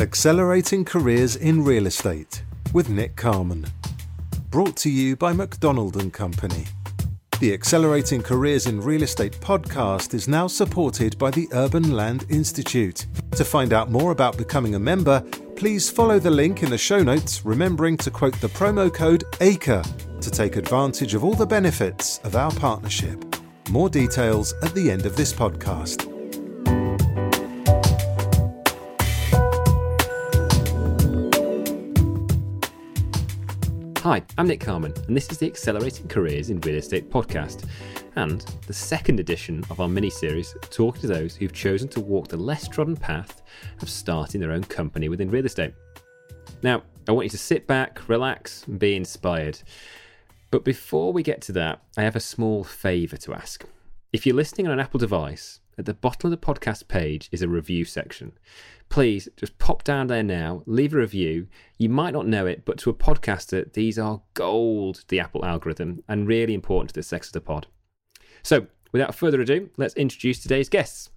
Accelerating Careers in Real Estate with Nick Carman. Brought to you by McDonald and Company. The Accelerating Careers in Real Estate podcast is now supported by the Urban Land Institute. To find out more about becoming a member, please follow the link in the show notes, remembering to quote the promo code ACRE to take advantage of all the benefits of our partnership. More details at the end of this podcast. Hi, I'm Nick Carman, and this is the Accelerating Careers in Real Estate podcast, and the second edition of our mini series talking to those who've chosen to walk the less trodden path of starting their own company within real estate. Now, I want you to sit back, relax, and be inspired. But before we get to that, I have a small favour to ask. If you're listening on an Apple device, at the bottom of the podcast page is a review section. Please just pop down there now, leave a review. You might not know it, but to a podcaster, these are gold, the Apple algorithm, and really important to the sex of the pod. So, without further ado, let's introduce today's guests.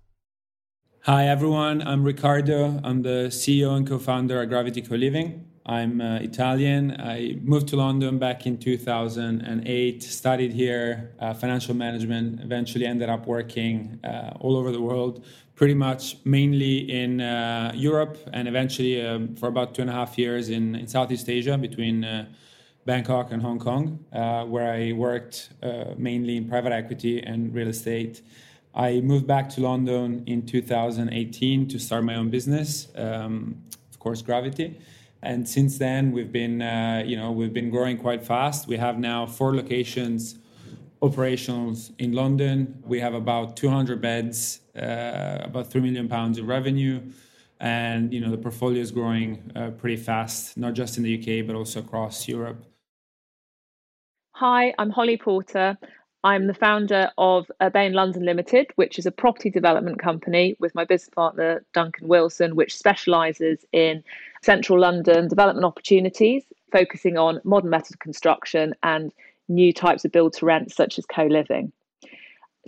Hi, everyone. I'm Riccardo. I'm the CEO and co founder at Gravity Co Living. I'm uh, Italian. I moved to London back in 2008, studied here uh, financial management, eventually ended up working uh, all over the world, pretty much mainly in uh, Europe, and eventually um, for about two and a half years in, in Southeast Asia between uh, Bangkok and Hong Kong, uh, where I worked mainly in private equity and real estate. I moved back to London in 2018 to start my own business, um, of course, Gravity. And since then we've been uh, you know we've been growing quite fast. We have now four locations operations in london. We have about 200 beds uh, about 3 million pounds of revenue. And you know the portfolio is growing uh, pretty fast not just in the uk but also across europe. Hi i'm holly porter I'm the founder of Urbane London Limited, which is a property development company with my business partner, Duncan Wilson, which specialises in central London development opportunities, focusing on modern method of construction and new types of build to rent, such as co living.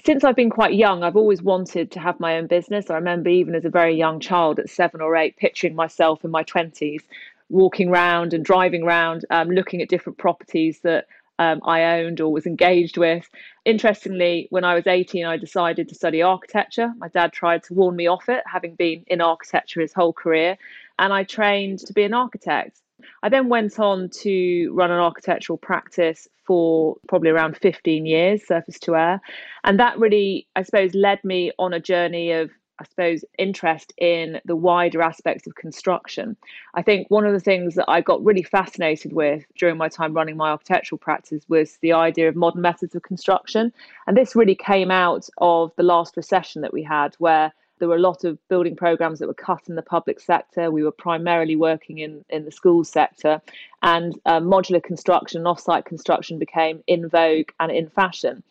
Since I've been quite young, I've always wanted to have my own business. I remember even as a very young child at seven or eight, picturing myself in my 20s walking around and driving around, um, looking at different properties that um, I owned or was engaged with. Interestingly, when I was 18, I decided to study architecture. My dad tried to warn me off it, having been in architecture his whole career, and I trained to be an architect. I then went on to run an architectural practice for probably around 15 years, surface to air. And that really, I suppose, led me on a journey of I suppose, interest in the wider aspects of construction. I think one of the things that I got really fascinated with during my time running my architectural practice was the idea of modern methods of construction. And this really came out of the last recession that we had, where there were a lot of building programs that were cut in the public sector. We were primarily working in, in the school sector, and uh, modular construction, off-site construction became in vogue and in fashion.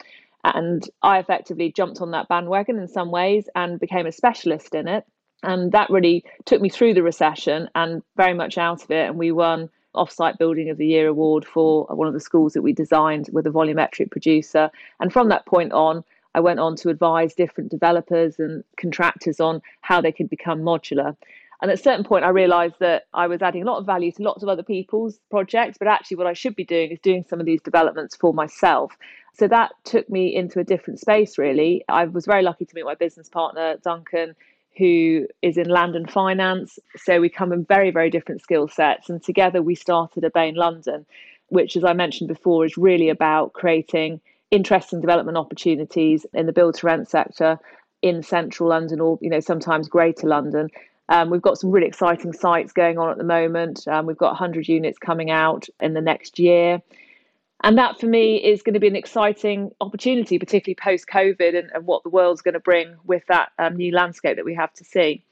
And I effectively jumped on that bandwagon in some ways and became a specialist in it. And that really took me through the recession and very much out of it. And we won Offsite Building of the Year award for one of the schools that we designed with a volumetric producer. And from that point on, I went on to advise different developers and contractors on how they could become modular. And at a certain point, I realized that I was adding a lot of value to lots of other people's projects, but actually, what I should be doing is doing some of these developments for myself. So that took me into a different space, really. I was very lucky to meet my business partner, Duncan, who is in land and finance. So we come in very, very different skill sets. And together we started Urbane London, which, as I mentioned before, is really about creating interesting development opportunities in the build to rent sector in central London or, you know, sometimes greater London. Um, we've got some really exciting sites going on at the moment. Um, we've got 100 units coming out in the next year. And that for me is going to be an exciting opportunity, particularly post COVID and, and, what the world's going to bring with that um, new landscape that we have to see.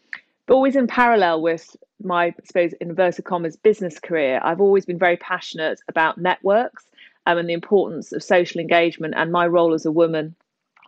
But always in parallel with my, I suppose, inverted commas business career, I've always been very passionate about networks um, and the importance of social engagement and my role as a woman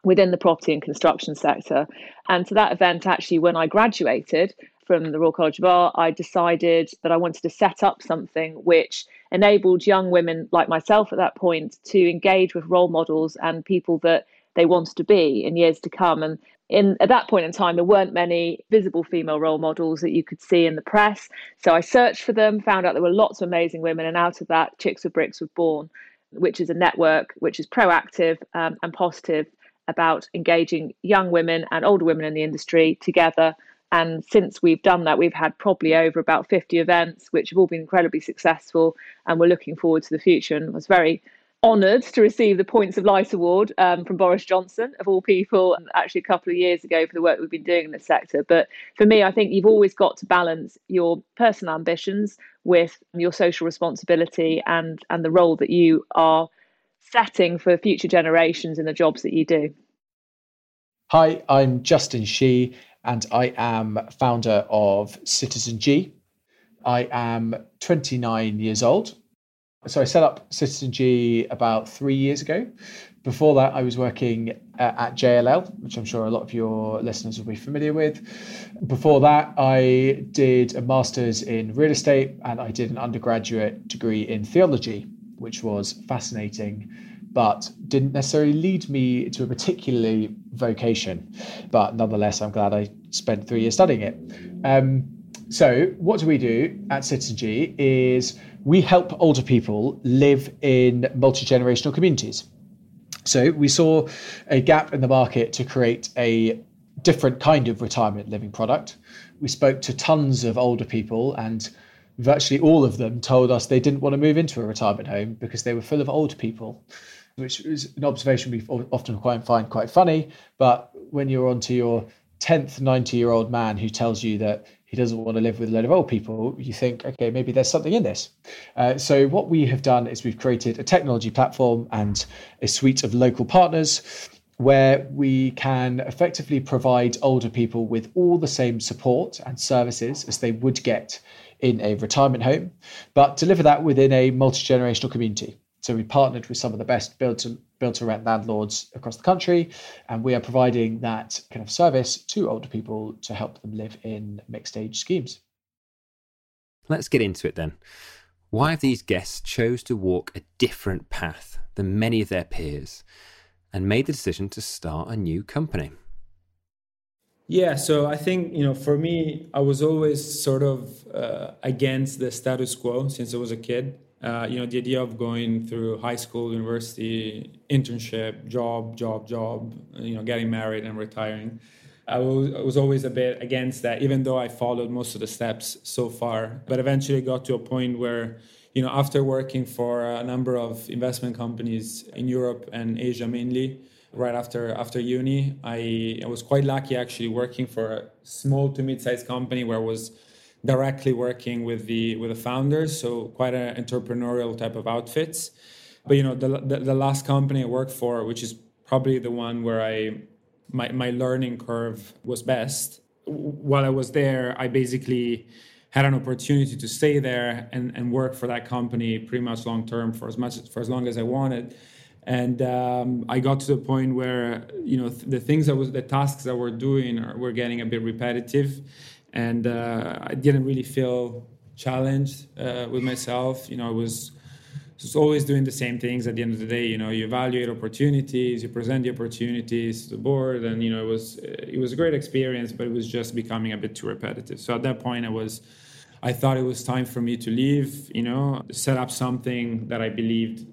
within the property and construction sector. And to that event, actually, when I graduated from the Royal College of Art, I decided that I wanted to set up something which enabled young women like myself at that point to engage with role models and people that they wanted to be in years to come. And in at that point in time there weren't many visible female role models that you could see in the press so i searched for them found out there were lots of amazing women and out of that chicks with bricks was born which is a network which is proactive um, and positive about engaging young women and older women in the industry together and since we've done that we've had probably over about 50 events which have all been incredibly successful and we're looking forward to the future and was very honoured to receive the Points of Light Award um, from Boris Johnson, of all people, actually a couple of years ago for the work we've been doing in this sector. But for me, I think you've always got to balance your personal ambitions with your social responsibility and, and the role that you are setting for future generations in the jobs that you do. Hi, I'm Justin Shee, and I am founder of Citizen G. I am 29 years old so I set up Citizen G about three years ago. Before that, I was working uh, at JLL, which I'm sure a lot of your listeners will be familiar with. Before that, I did a master's in real estate and I did an undergraduate degree in theology, which was fascinating, but didn't necessarily lead me to a particularly vocation. But nonetheless, I'm glad I spent three years studying it. Um, so, what do we do at Citizen G is we help older people live in multi generational communities. So we saw a gap in the market to create a different kind of retirement living product. We spoke to tons of older people, and virtually all of them told us they didn't want to move into a retirement home because they were full of old people, which is an observation we often quite find quite funny. But when you're onto your 10th 90 year old man who tells you that he doesn't want to live with a load of old people, you think, okay, maybe there's something in this. Uh, so, what we have done is we've created a technology platform and a suite of local partners where we can effectively provide older people with all the same support and services as they would get in a retirement home, but deliver that within a multi generational community. So we partnered with some of the best build to build to rent landlords across the country, and we are providing that kind of service to older people to help them live in mixed age schemes. Let's get into it then. Why have these guests chose to walk a different path than many of their peers and made the decision to start a new company? Yeah, so I think, you know, for me, I was always sort of uh, against the status quo since I was a kid. Uh, you know, the idea of going through high school, university, internship, job, job, job, you know, getting married and retiring. I was, I was always a bit against that, even though I followed most of the steps so far. But eventually got to a point where, you know, after working for a number of investment companies in Europe and Asia mainly, right after after uni, I, I was quite lucky actually working for a small to mid-sized company where I was directly working with the with the founders, so quite an entrepreneurial type of outfits. But you know, the, the, the last company I worked for, which is probably the one where I my my learning curve was best. While I was there, I basically had an opportunity to stay there and, and work for that company pretty much long term for as much for as long as I wanted. And um, I got to the point where you know the things that was the tasks that we're doing were getting a bit repetitive, and uh, I didn't really feel challenged uh, with myself. You know, I was just always doing the same things. At the end of the day, you know, you evaluate opportunities, you present the opportunities to the board, and you know, it was it was a great experience, but it was just becoming a bit too repetitive. So at that point, I was. I thought it was time for me to leave, you know, set up something that I believed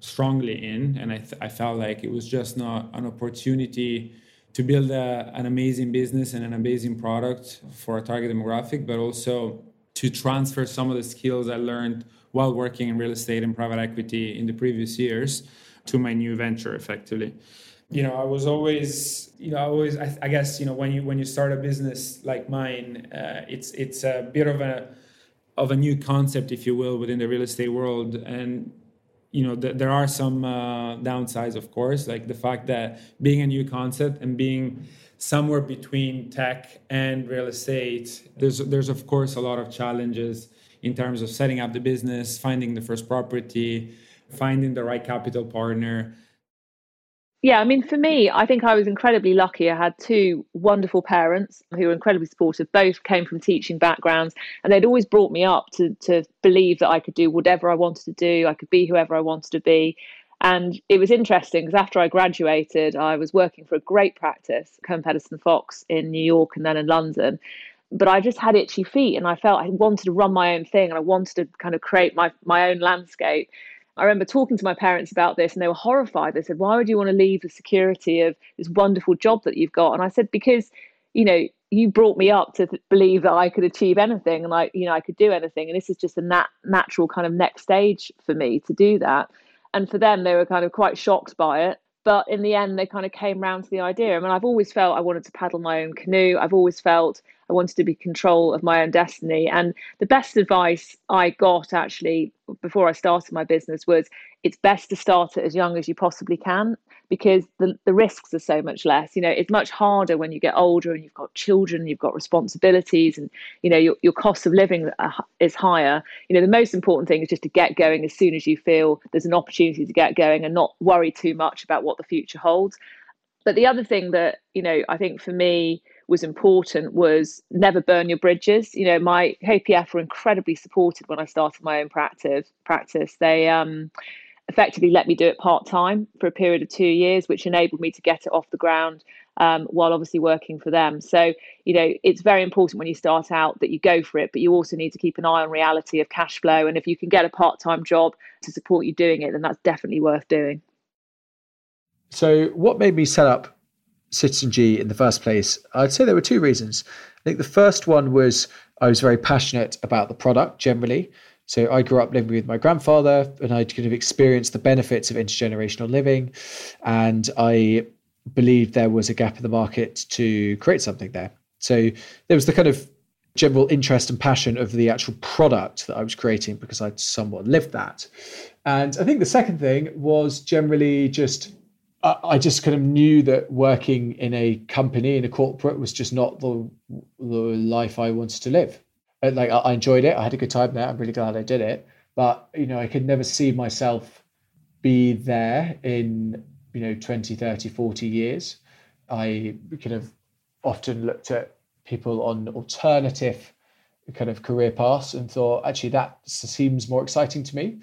strongly in. And I, th- I felt like it was just not an opportunity to build a, an amazing business and an amazing product for a target demographic, but also to transfer some of the skills I learned while working in real estate and private equity in the previous years to my new venture effectively. You know i was always you know i always i, I guess you know when you when you start a business like mine uh, it's it's a bit of a of a new concept if you will within the real estate world. And you know th- there are some uh, downsides of course like the fact that being a new concept and being somewhere between tech and real estate there's there's of course a lot of challenges in terms of setting up the business finding the first property finding the right capital partner yeah, I mean, for me, I think I was incredibly lucky. I had two wonderful parents who were incredibly supportive. Both came from teaching backgrounds, and they'd always brought me up to to believe that I could do whatever I wanted to do. I could be whoever I wanted to be. And it was interesting because after I graduated, I was working for a great practice, Kohn Pedersen Fox in New York and then in London. But I just had itchy feet and I felt I wanted to run my own thing and I wanted to kind of create my, my own landscape. I remember talking to my parents about this and they were horrified. They said, Why would you want to leave the security of this wonderful job that you've got? And I said, Because, you know, you brought me up to believe that I could achieve anything and I, you know, I could do anything. And this is just a nat- natural kind of next stage for me to do that. And for them, they were kind of quite shocked by it. But in the end, they kind of came round to the idea. I mean, I've always felt I wanted to paddle my own canoe. I've always felt I wanted to be control of my own destiny. And the best advice I got actually before I started my business was it's best to start it as young as you possibly can because the, the risks are so much less. You know, it's much harder when you get older and you've got children, you've got responsibilities, and you know your your cost of living is higher. You know, the most important thing is just to get going as soon as you feel there's an opportunity to get going and not worry too much about what the future holds. But the other thing that you know, I think for me was important was never burn your bridges. You know, my KPF were incredibly supportive when I started my own practice. Practice, they um, effectively let me do it part time for a period of two years, which enabled me to get it off the ground um, while obviously working for them. So, you know, it's very important when you start out that you go for it, but you also need to keep an eye on reality of cash flow. And if you can get a part time job to support you doing it, then that's definitely worth doing. So, what made me set up Citizen G in the first place? I'd say there were two reasons. I think the first one was I was very passionate about the product generally. So I grew up living with my grandfather and I'd kind of experienced the benefits of intergenerational living. And I believed there was a gap in the market to create something there. So there was the kind of general interest and passion of the actual product that I was creating because I'd somewhat lived that. And I think the second thing was generally just I just kind of knew that working in a company in a corporate was just not the the life I wanted to live uh, like I enjoyed it. I had a good time there. I'm really glad I did it. But you know, I could never see myself be there in you know 20, 30, 40 years. I kind of often looked at people on alternative kind of career paths and thought, actually, that seems more exciting to me.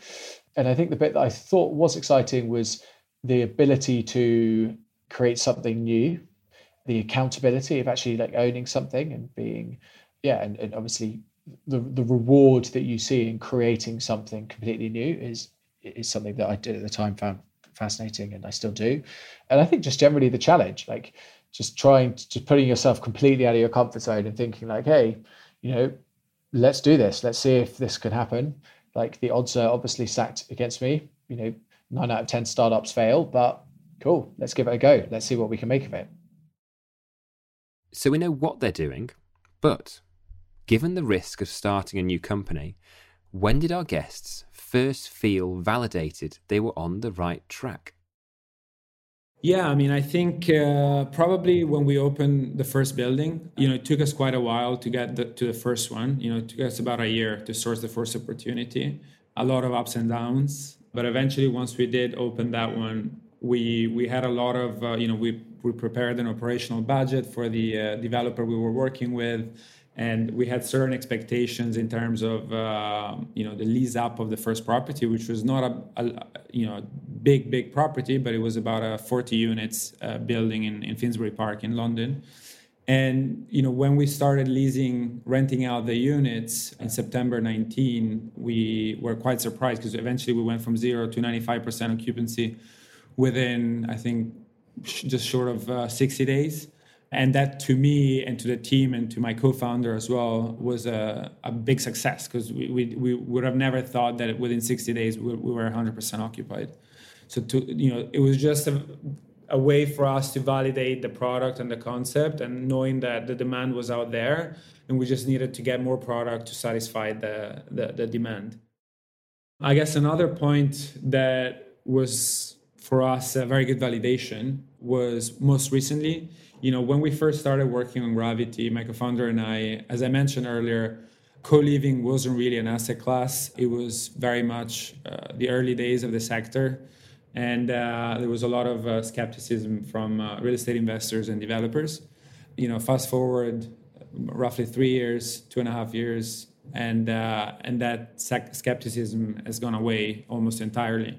And I think the bit that I thought was exciting was the ability to create something new, the accountability of actually like owning something and being yeah, and, and obviously the the reward that you see in creating something completely new is is something that I did at the time found fascinating and I still do. And I think just generally the challenge, like just trying to just putting yourself completely out of your comfort zone and thinking like, hey, you know, let's do this. Let's see if this can happen. Like the odds are obviously stacked against me. You know, nine out of ten startups fail, but cool. Let's give it a go. Let's see what we can make of it. So we know what they're doing, but Given the risk of starting a new company, when did our guests first feel validated they were on the right track? Yeah, I mean, I think uh, probably when we opened the first building, you know, it took us quite a while to get the, to the first one. You know, it took us about a year to source the first opportunity, a lot of ups and downs. But eventually, once we did open that one, we we had a lot of, uh, you know, we we prepared an operational budget for the uh, developer we were working with and we had certain expectations in terms of uh, you know the lease up of the first property, which was not a, a, you know big big property, but it was about a 40 units uh, building in, in Finsbury Park in London. And you know when we started leasing, renting out the units in September 19, we were quite surprised because eventually we went from zero to 95% occupancy within I think just short of uh, 60 days. And that to me and to the team and to my co-founder as well was a, a big success because we, we, we, would have never thought that within 60 days we, we were 100% occupied. So to you know it was just a, a way for us to validate the product and the concept and knowing that the demand was out there and we just needed to get more product to satisfy the, the, the demand i guess another point that was for us a very good validation was most recently you know, when we first started working on Gravity, my co-founder and I, as I mentioned earlier, co-living wasn't really an asset class. It was very much uh, the early days of the sector, and uh, there was a lot of uh, skepticism from uh, real estate investors and developers. You know, fast forward roughly three years, two and a half years, and uh, and that skepticism has gone away almost entirely.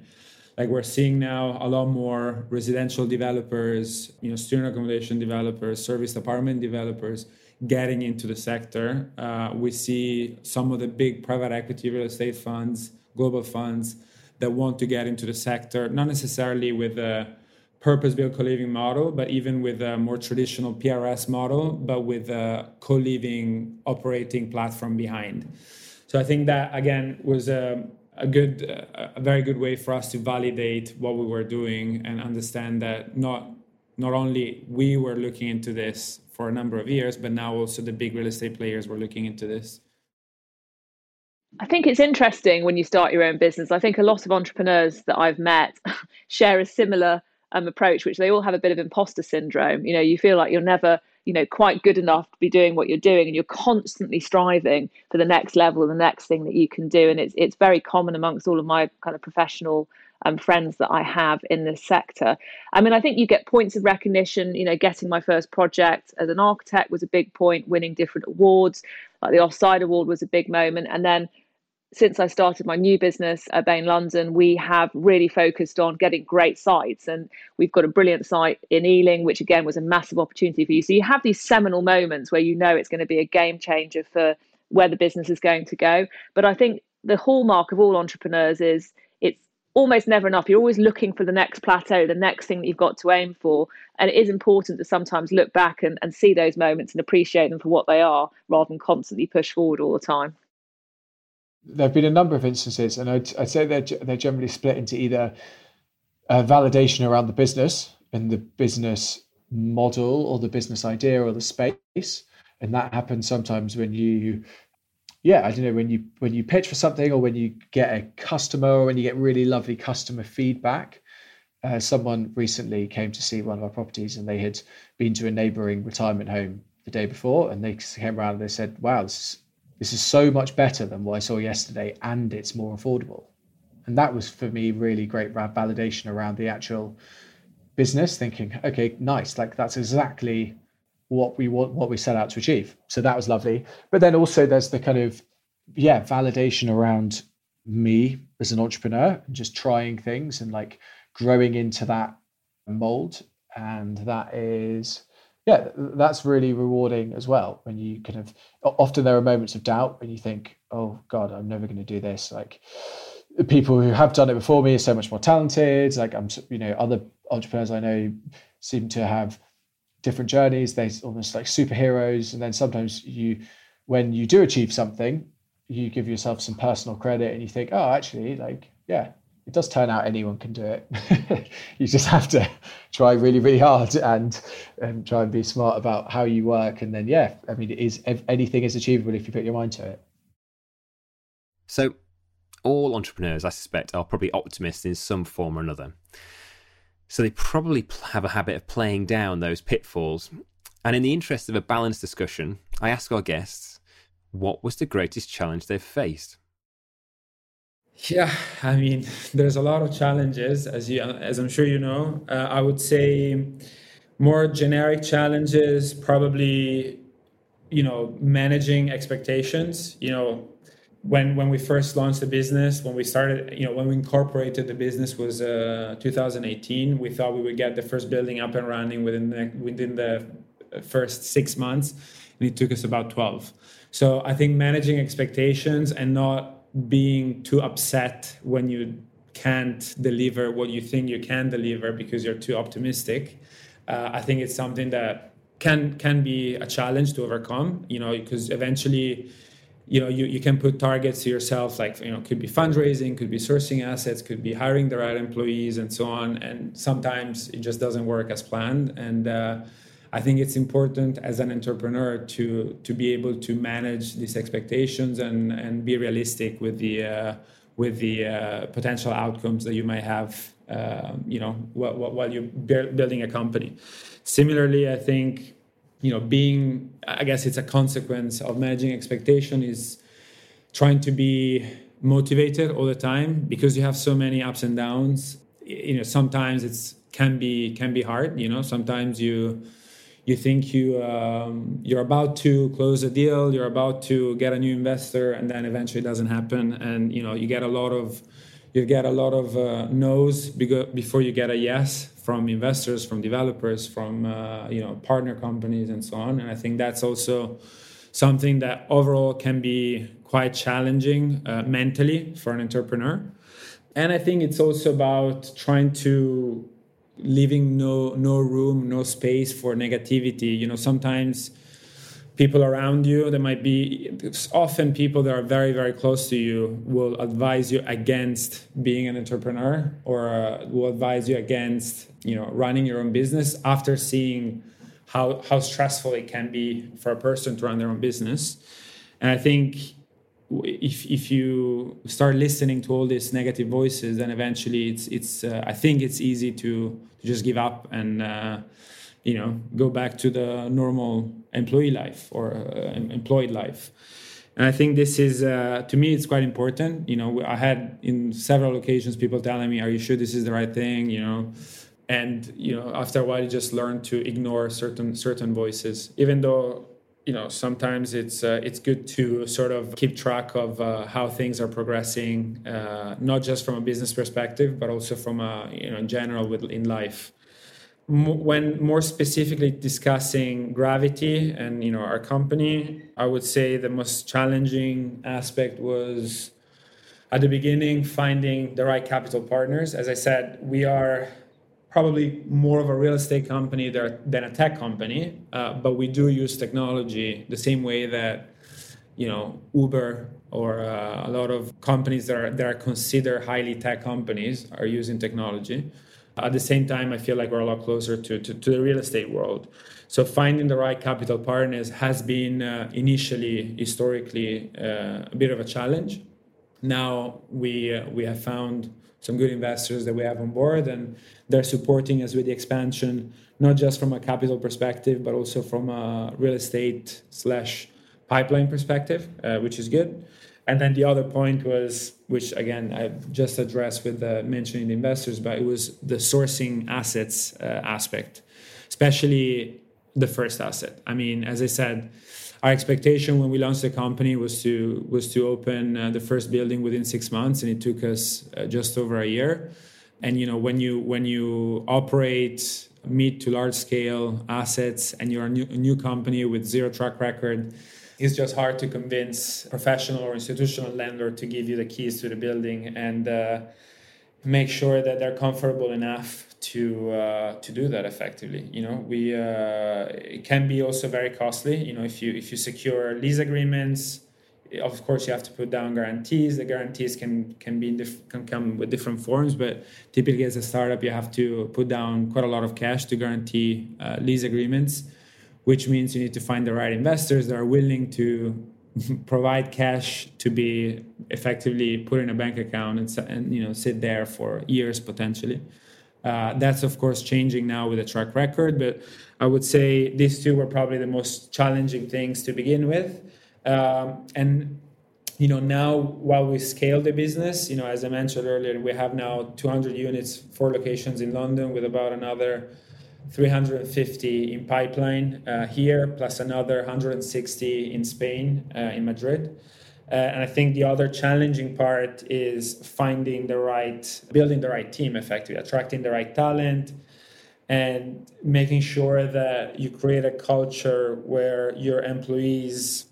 like we're seeing now a lot more residential developers, you know, student accommodation developers, service apartment developers getting into the sector. Uh, we see some of the big private equity real estate funds, global funds that want to get into the sector, not necessarily with a purpose-built co-living model, but even with a more traditional PRS model, but with a co-living operating platform behind. So I think that again was a, a good, a very good way for us to validate what we were doing and understand that not not only we were looking into this for a number of years, but now also the big real estate players were looking into this. I think it's interesting when you start your own business. I think a lot of entrepreneurs that I've met share a similar um, approach, which they all have a bit of imposter syndrome. You know, you feel like you're never, you know, quite good enough to be doing what you're doing, and you're constantly striving for the next level, the next thing that you can do. And it's it's very common amongst all of my kind of professional um, friends that I have in this sector. I mean, I think you get points of recognition. You know, getting my first project as an architect was a big point. Winning different awards, like the Offsite Award, was a big moment, and then since I started my new business Urbane London, we have really focused on getting great sites. And we've got a brilliant site in Ealing, which again was a massive opportunity for you. So you have these seminal moments where you know it's going to be a game changer for where the business is going to go. But I think the hallmark of all entrepreneurs is it's almost never enough. You're always looking for the next plateau, the next thing that you've got to aim for. And it is important to sometimes look back and, and see those moments and appreciate them for what they are rather than constantly push forward all the time there have been a number of instances, and I'd, I'd say they're, they're generally split into either validation around the business and the business model or the business idea or the space. And that happens sometimes when you, yeah, I don't know, when you when you pitch for something or when you get a customer or when you get really lovely customer feedback. Uh, someone recently came to see one of our properties and they had been to a neighboring retirement home the day before and they came around and they said, wow, this is this is so much better than what I saw yesterday, and it's more affordable. And that was for me really great validation around the actual business. Thinking, okay, nice, like that's exactly what we want, what we set out to achieve. So that was lovely. But then also there's the kind of yeah validation around me as an entrepreneur and just trying things and like growing into that mold and that is yeah, that's really rewarding as well. When you kind of often there are moments of doubt when you think, oh God, I'm never going to do this. Like people who have done it before me are so much more talented. Like I'm, you know, other entrepreneurs I know seem to have different journeys. They're almost like superheroes. And then sometimes you, when you do achieve something, you give yourself some personal credit and you think, oh, actually, like, yeah, it does turn out anyone can do it. you just have to try really, really hard and and try and be smart about how you work. And then, yeah, I mean, it is anything is achievable if you put your mind to it. So, all entrepreneurs, I suspect, are probably optimists in some form or another. So they probably have a habit of playing down those pitfalls. And in the interest of a balanced discussion, I ask our guests, what was the greatest challenge they've faced? Yeah, I mean, there's a lot of challenges, as you, as I'm sure you know. Uh, I would say more generic challenges, probably, you know, managing expectations. You know, when when we first launched the business, when we started, you know, when we incorporated the business was uh, 2018. We thought we would get the first building up and running within the, within the first six months, and it took us about 12. So I think managing expectations and not being too upset when you can't deliver what you think you can deliver because you're too optimistic. Uh, I think it's something that can can be a challenge to overcome. You know, because eventually, you know, you, you can put targets to yourself, like you know, could be fundraising, could be sourcing assets, could be hiring the right employees, and so on. And sometimes it just doesn't work as planned. And uh, I think it's important as an entrepreneur to to be able to manage these expectations and and be realistic with the uh, with the uh, potential outcomes that you might have. Uh, you know, while, while you're building a company. Similarly, I think you know being I guess it's a consequence of managing expectation is trying to be motivated all the time because you have so many ups and downs. You know, sometimes it's can be can be hard. You know, sometimes you you think you um, you're about to close a deal you're about to get a new investor and then eventually it doesn't happen and you know you get a lot of you get a lot of uh, no's before you get a yes from investors, from developers, from uh, you know partner companies, and so on. And I think that's also something that overall can be quite challenging uh, mentally for an entrepreneur. And I think it's also about trying to leaving no no room, no space for negativity. You know, sometimes people around you there might be often people that are very very close to you will advise you against being an entrepreneur or uh, will advise you against you know running your own business after seeing how how stressful it can be for a person to run their own business and i think if if you start listening to all these negative voices then eventually it's it's uh, i think it's easy to, to just give up and uh, you know go back to the normal employee life or uh, employed life. And i think this is uh, to me it's quite important. You know i had in several occasions people telling me are you sure this is the right thing? You know and you know after a while you just learn to ignore certain certain voices. Even though you know sometimes it's uh, it's good to sort of keep track of uh, how things are progressing uh, not just from a business perspective but also from a you know in general with in life. When more specifically discussing gravity and you know our company i would say the most challenging aspect was at the beginning finding the right capital partners. As i said we are probably more of a real estate company than a tech company uh, but we do use technology the same way that you know uber or uh, a lot of companies that are, that are considered highly tech companies are using technology at the same time, I feel like we're a lot closer to, to, to the real estate world. So finding the right capital partners has been uh, initially, historically, uh, a bit of a challenge. Now we uh, we have found some good investors that we have on board, and they're supporting us with the expansion, not just from a capital perspective, but also from a real estate slash pipeline perspective, uh, which is good. And then the other point was, which again I just addressed with the mentioning the investors, but it was the sourcing assets uh, aspect, especially the first asset. I mean, as I said, our expectation when we launched the company was to was to open uh, the first building within six months, and it took us uh, just over a year. And you know, when you when you operate mid to large scale assets, and you're a new, a new company with zero track record it's just hard to convince professional or institutional lender to give you the keys to the building and uh, make sure that they're comfortable enough to uh, to do that effectively. You know, we uh, it can be also very costly. You know, if you if you secure lease agreements, of course you have to put down guarantees. The guarantees can can be can come with different forms, but typically as a startup you have to put down quite a lot of cash to guarantee uh, lease agreements which means you need to find the right investors that are willing to provide cash to be effectively put in a bank account and, and you know sit there for years potentially. Uh, that's of course changing now with a track record, but I would say these two were probably the most challenging things to begin with. Um, and you know now while we scale the business, you know as I mentioned earlier, we have now 200 units, four locations in London, with about another 350 in pipeline uh, here, plus another 160 in Spain, uh, in Madrid. Uh, and I think the other challenging part is finding the right, building the right team effectively, attracting the right talent, and making sure that you create a culture where your employees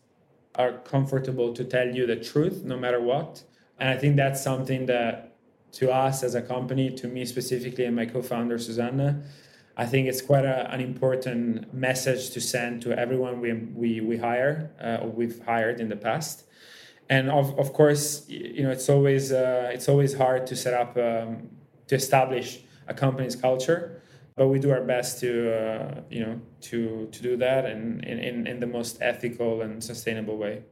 are comfortable to tell you the truth no matter what. And I think that's something that to us as a company, to me specifically, and my co founder, Susanna, I think it's quite a, an important message to send to everyone we we, we hire uh, or we've hired in the past. And of, of course, you know, it's always uh, it's always hard to set up um, to establish a company's culture, but we do our best to uh, you know to to do that in, in in the most ethical and sustainable way.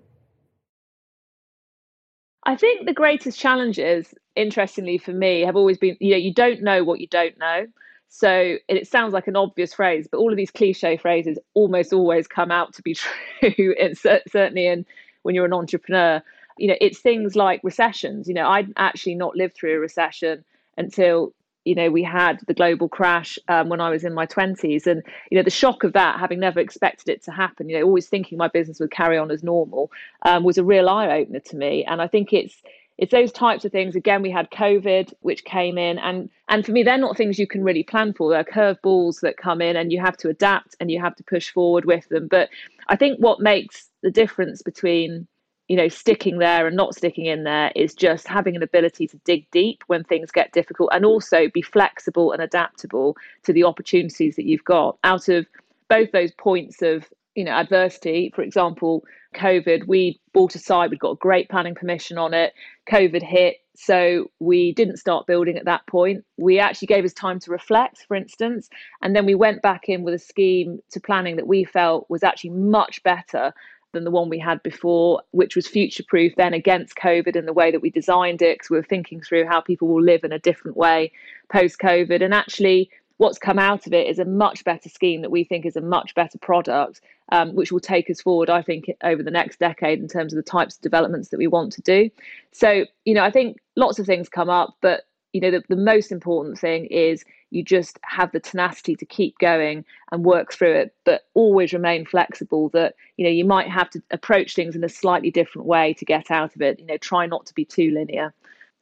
I think the greatest challenges, interestingly for me, have always been you know you don't know what you don't know. So it sounds like an obvious phrase, but all of these cliche phrases almost always come out to be true. it's certainly in when you're an entrepreneur. You know, it's things like recessions. You know, I'd actually not lived through a recession until you know we had the global crash um, when I was in my twenties, and you know the shock of that, having never expected it to happen. You know, always thinking my business would carry on as normal, um, was a real eye opener to me. And I think it's it's those types of things. Again, we had COVID, which came in, and and for me, they're not things you can really plan for. They're curveballs that come in, and you have to adapt and you have to push forward with them. But I think what makes the difference between you know sticking there and not sticking in there is just having an ability to dig deep when things get difficult, and also be flexible and adaptable to the opportunities that you've got out of both those points of you know adversity for example covid we bought a site we'd got great planning permission on it covid hit so we didn't start building at that point we actually gave us time to reflect for instance and then we went back in with a scheme to planning that we felt was actually much better than the one we had before, which was future proof then against COVID and the way that we designed it, because we were thinking through how people will live in a different way post COVID. And actually, what's come out of it is a much better scheme that we think is a much better product, um, which will take us forward, I think, over the next decade in terms of the types of developments that we want to do. So, you know, I think lots of things come up, but you know, the, the most important thing is you just have the tenacity to keep going and work through it, but always remain flexible. That you know, you might have to approach things in a slightly different way to get out of it. You know, try not to be too linear.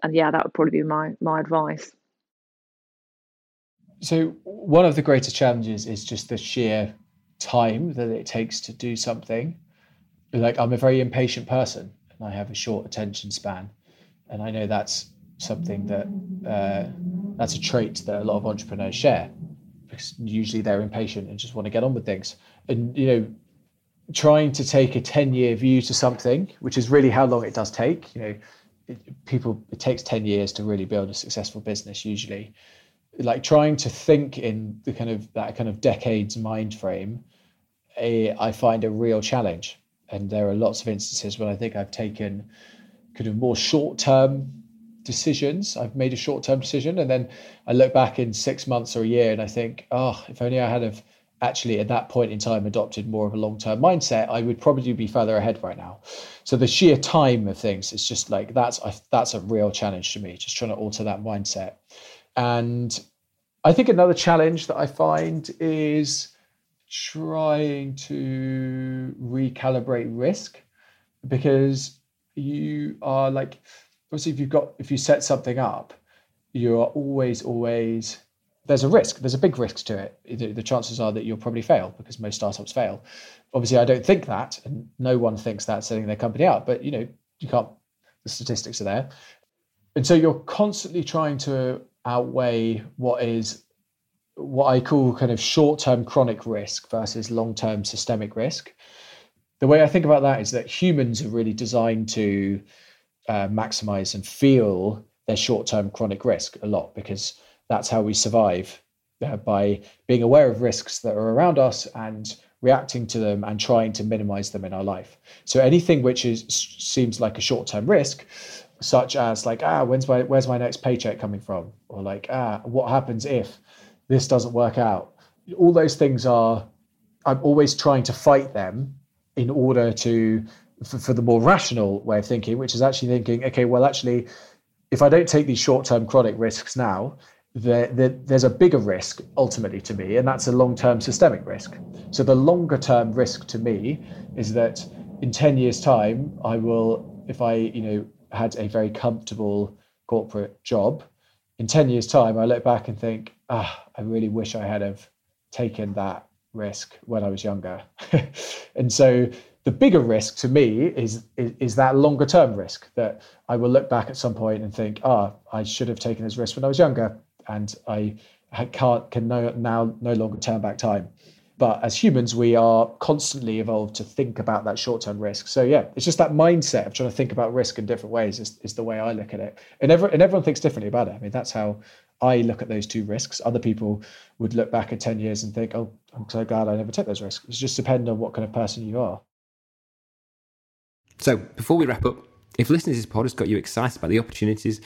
And yeah, that would probably be my my advice. So one of the greatest challenges is just the sheer time that it takes to do something. Like I'm a very impatient person and I have a short attention span. And I know that's something that uh, that's a trait that a lot of entrepreneurs share because usually they're impatient and just want to get on with things. And you know, trying to take a 10 year view to something, which is really how long it does take, you know, it, people it takes 10 years to really build a successful business usually like trying to think in the kind of that kind of decades mind frame a, I find a real challenge. And there are lots of instances when i think i've taken kind of more short term decisions. I've made a short term decision and then i look back in six months or a year and i think oh if only i had have actually at that point in time adopted more of a long term mindset i would probably be further ahead right now. So the sheer time of things is just like that's that's a real challenge to me just trying to alter that mindset and I think another challenge that I find is trying to recalibrate risk because you are like, obviously, if you've got, if you set something up, you are always, always, there's a risk. There's a big risk to it. The, the chances are that you'll probably fail because most startups fail. Obviously, I don't think that, and no one thinks that setting their company up, but you know, you can't, the statistics are there. And so you're constantly trying to outweigh what is what I call kind of short term chronic risk versus long term systemic risk. The way I think about that is that humans are really designed to uh, maximize and feel their short term chronic risk a lot because that's how we survive uh, by being aware of risks that are around us and reacting to them and trying to minimize them in our life. So anything which is seems like a short term risk such as like ah when's my where's my next paycheck coming from? Or like ah what happens if this doesn't work out? All those things are i'm always trying to fight them in order to for, for the more rational way of thinking which is actually thinking okay well actually if i don't take these short-term chronic risks now there, there, there's a bigger risk ultimately to me and that's a long-term systemic risk. So the longer term risk to me is that in 10 years time i will if i you know had a very comfortable corporate job. In 10 years' time, I look back and think, ah, I really wish I had have taken that risk when I was younger. and so the bigger risk to me is, is, is that longer term risk that I will look back at some point and think, ah, I should have taken this risk when I was younger, and I can't can no, now no longer turn back time. But as humans, we are constantly evolved to think about that short term risk. So, yeah, it's just that mindset of trying to think about risk in different ways is, is the way I look at it. And, every, and everyone thinks differently about it. I mean, that's how I look at those two risks. Other people would look back at 10 years and think, oh, I'm so glad I never took those risks. It's just depending on what kind of person you are. So, before we wrap up, if listening to this pod has got you excited about the opportunities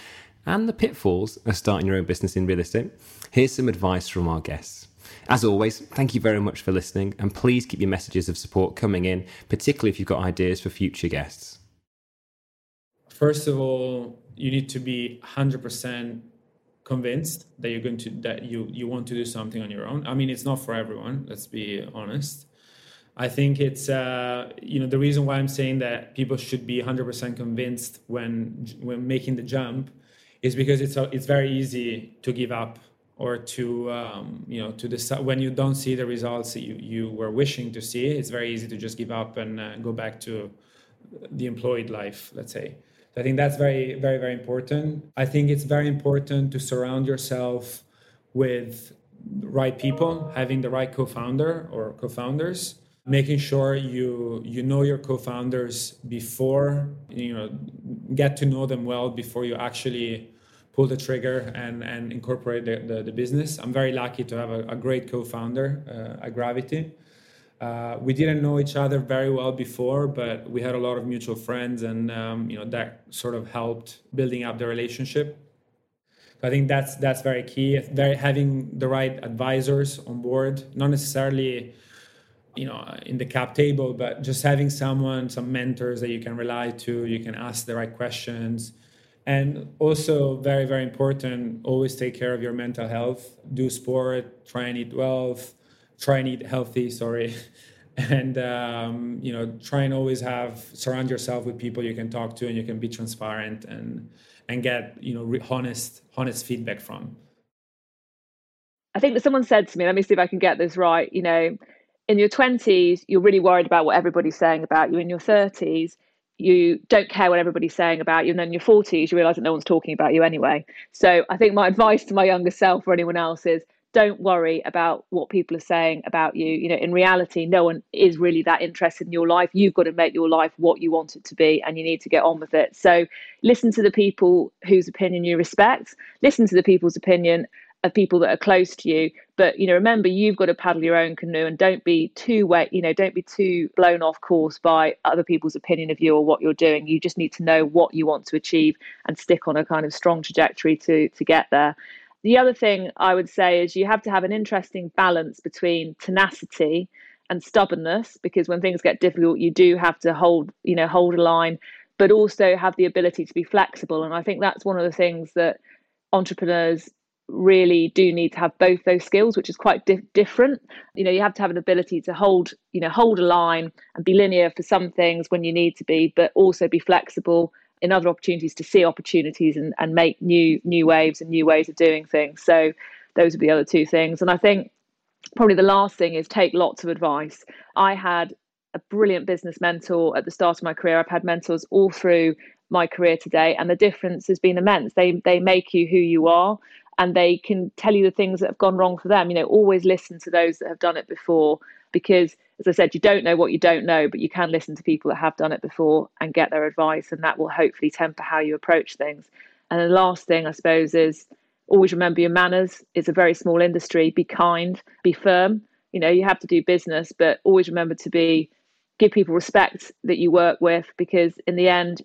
and the pitfalls of starting your own business in real estate, here's some advice from our guests. As always, thank you very much for listening, and please keep your messages of support coming in, particularly if you've got ideas for future guests. First of all, you need to be 100% convinced that you're going to that you you want to do something on your own. I mean, it's not for everyone. Let's be honest. I think it's uh, you know the reason why I'm saying that people should be 100% convinced when when making the jump is because it's it's very easy to give up or to um, you know to decide when you don't see the results you, you were wishing to see it's very easy to just give up and uh, go back to the employed life let's say. So i think that's very very very important. I think it's very important to surround yourself with right people having the right co-founder or co-founders making sure you you know your co-founders before you know get to know them well before you actually pull the trigger and and incorporate the, the, the business. I'm very lucky to have a, a great co-founder uh, at gravity. Uh, we didn't know each other very well before but we had a lot of mutual friends and um, you know that sort of helped building up the relationship. I think that's that's very key. Very having the right advisors on board, not necessarily you know in the cap table but just having someone some mentors that you can rely to you can ask the right questions and also very very important always take care of your mental health. Do sport try and eat well try and eat healthy sorry. And um, you know try and always have surround yourself with people you can talk to and you can be transparent and and get you know honest honest feedback from. I think that someone said to me let me see if i can get this right you know in your 20s, you're really worried about what everybody's saying about you. In your 30s, you don't care what everybody's saying about you. And then in your 40s, you realize that no one's talking about you anyway. So I think my advice to my younger self or anyone else is don't worry about what people are saying about you. You know, in reality, no one is really that interested in your life. You've got to make your life what you want it to be and you need to get on with it. So listen to the people whose opinion you respect, listen to the people's opinion of people that are close to you. But you know remember you've got to paddle your own canoe and don't be too wet you know don't be too blown off course by other people's opinion of you or what you're doing. You just need to know what you want to achieve and stick on a kind of strong trajectory to to get there. The other thing i would say is you have to have an interesting balance between tenacity and stubbornness because when things get difficult you do have to hold you know hold a line but also have the ability to be flexible. And i think that's one of the things that entrepreneurs really do need to have both those skills which is quite di- different. You know you have to have an ability to hold you know hold a line and be linear for some things when you need to be but also be flexible in other opportunities to see opportunities and, and make new new waves and new ways of doing things. So those be the other two things. And i think probably the last thing is take lots of advice. I had a brilliant business mentor at the start of my career. I've had mentors all through my career today and the difference has been immense. They they make you who you are and they can tell you the things that have gone wrong for them. You know, always listen to those that have done it before because, as I said, you don't know what you don't know, but you can listen to people that have done it before and get their advice, and that will hopefully temper how you approach things. And the last thing, I suppose, is always remember your manners. It's a very small industry. Be kind, be firm. You know, you have to do business, but always remember to be give people respect that you work with because in the end,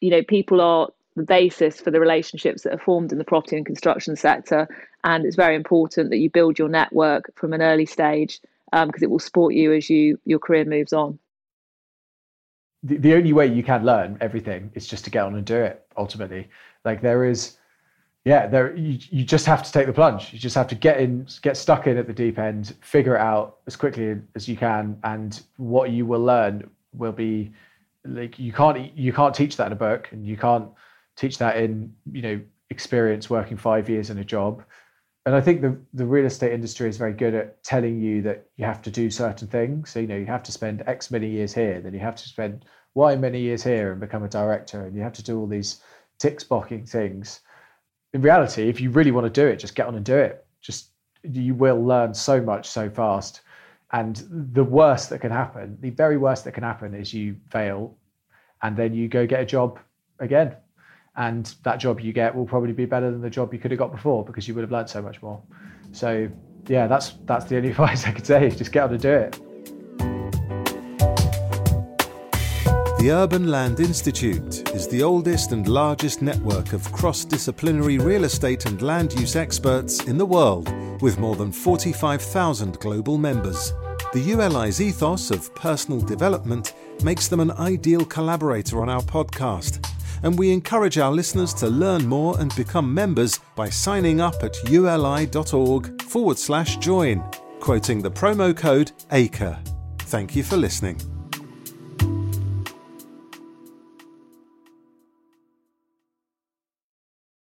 you know, people are the basis for the relationships that are formed in the property and construction sector. And it's very important that you build your network from an early stage because um, it will support you as you your career moves on. The, the only way you can learn everything is just to get on and do it. Ultimately, like there is, yeah, there you, you just have to take the plunge. You just have to get in, get stuck in at the deep end, figure it out as quickly as you can, and what you will learn will be like you can't you can't teach that in a book, and you can't teach that in you know experience working five years in a job. And i think the, the real estate industry is very good at telling you that you have to do certain things. So you know you have to spend x many years here then you have to spend y many years here and become a director and you have to do all these tick boxing things. In reality if you really want to do it just get on and do it. Just you will learn so much so fast. And the worst that can happen the very worst that can happen is you fail and then you go get a job again and that job you get will probably be better than the job you could have got before because you would have learned so much more. So yeah, that's that's the only advice I could say. Just get on and do it. The Urban Land Institute is the oldest and largest network of cross disciplinary real estate and land use experts in the world, with more than 45,000 global members. The ULI's ethos of personal development makes them an ideal collaborator on our podcast and we encourage our listeners to learn more and become members by signing up at uli.org forward slash join, quoting the promo code ACRE. Thank you for listening.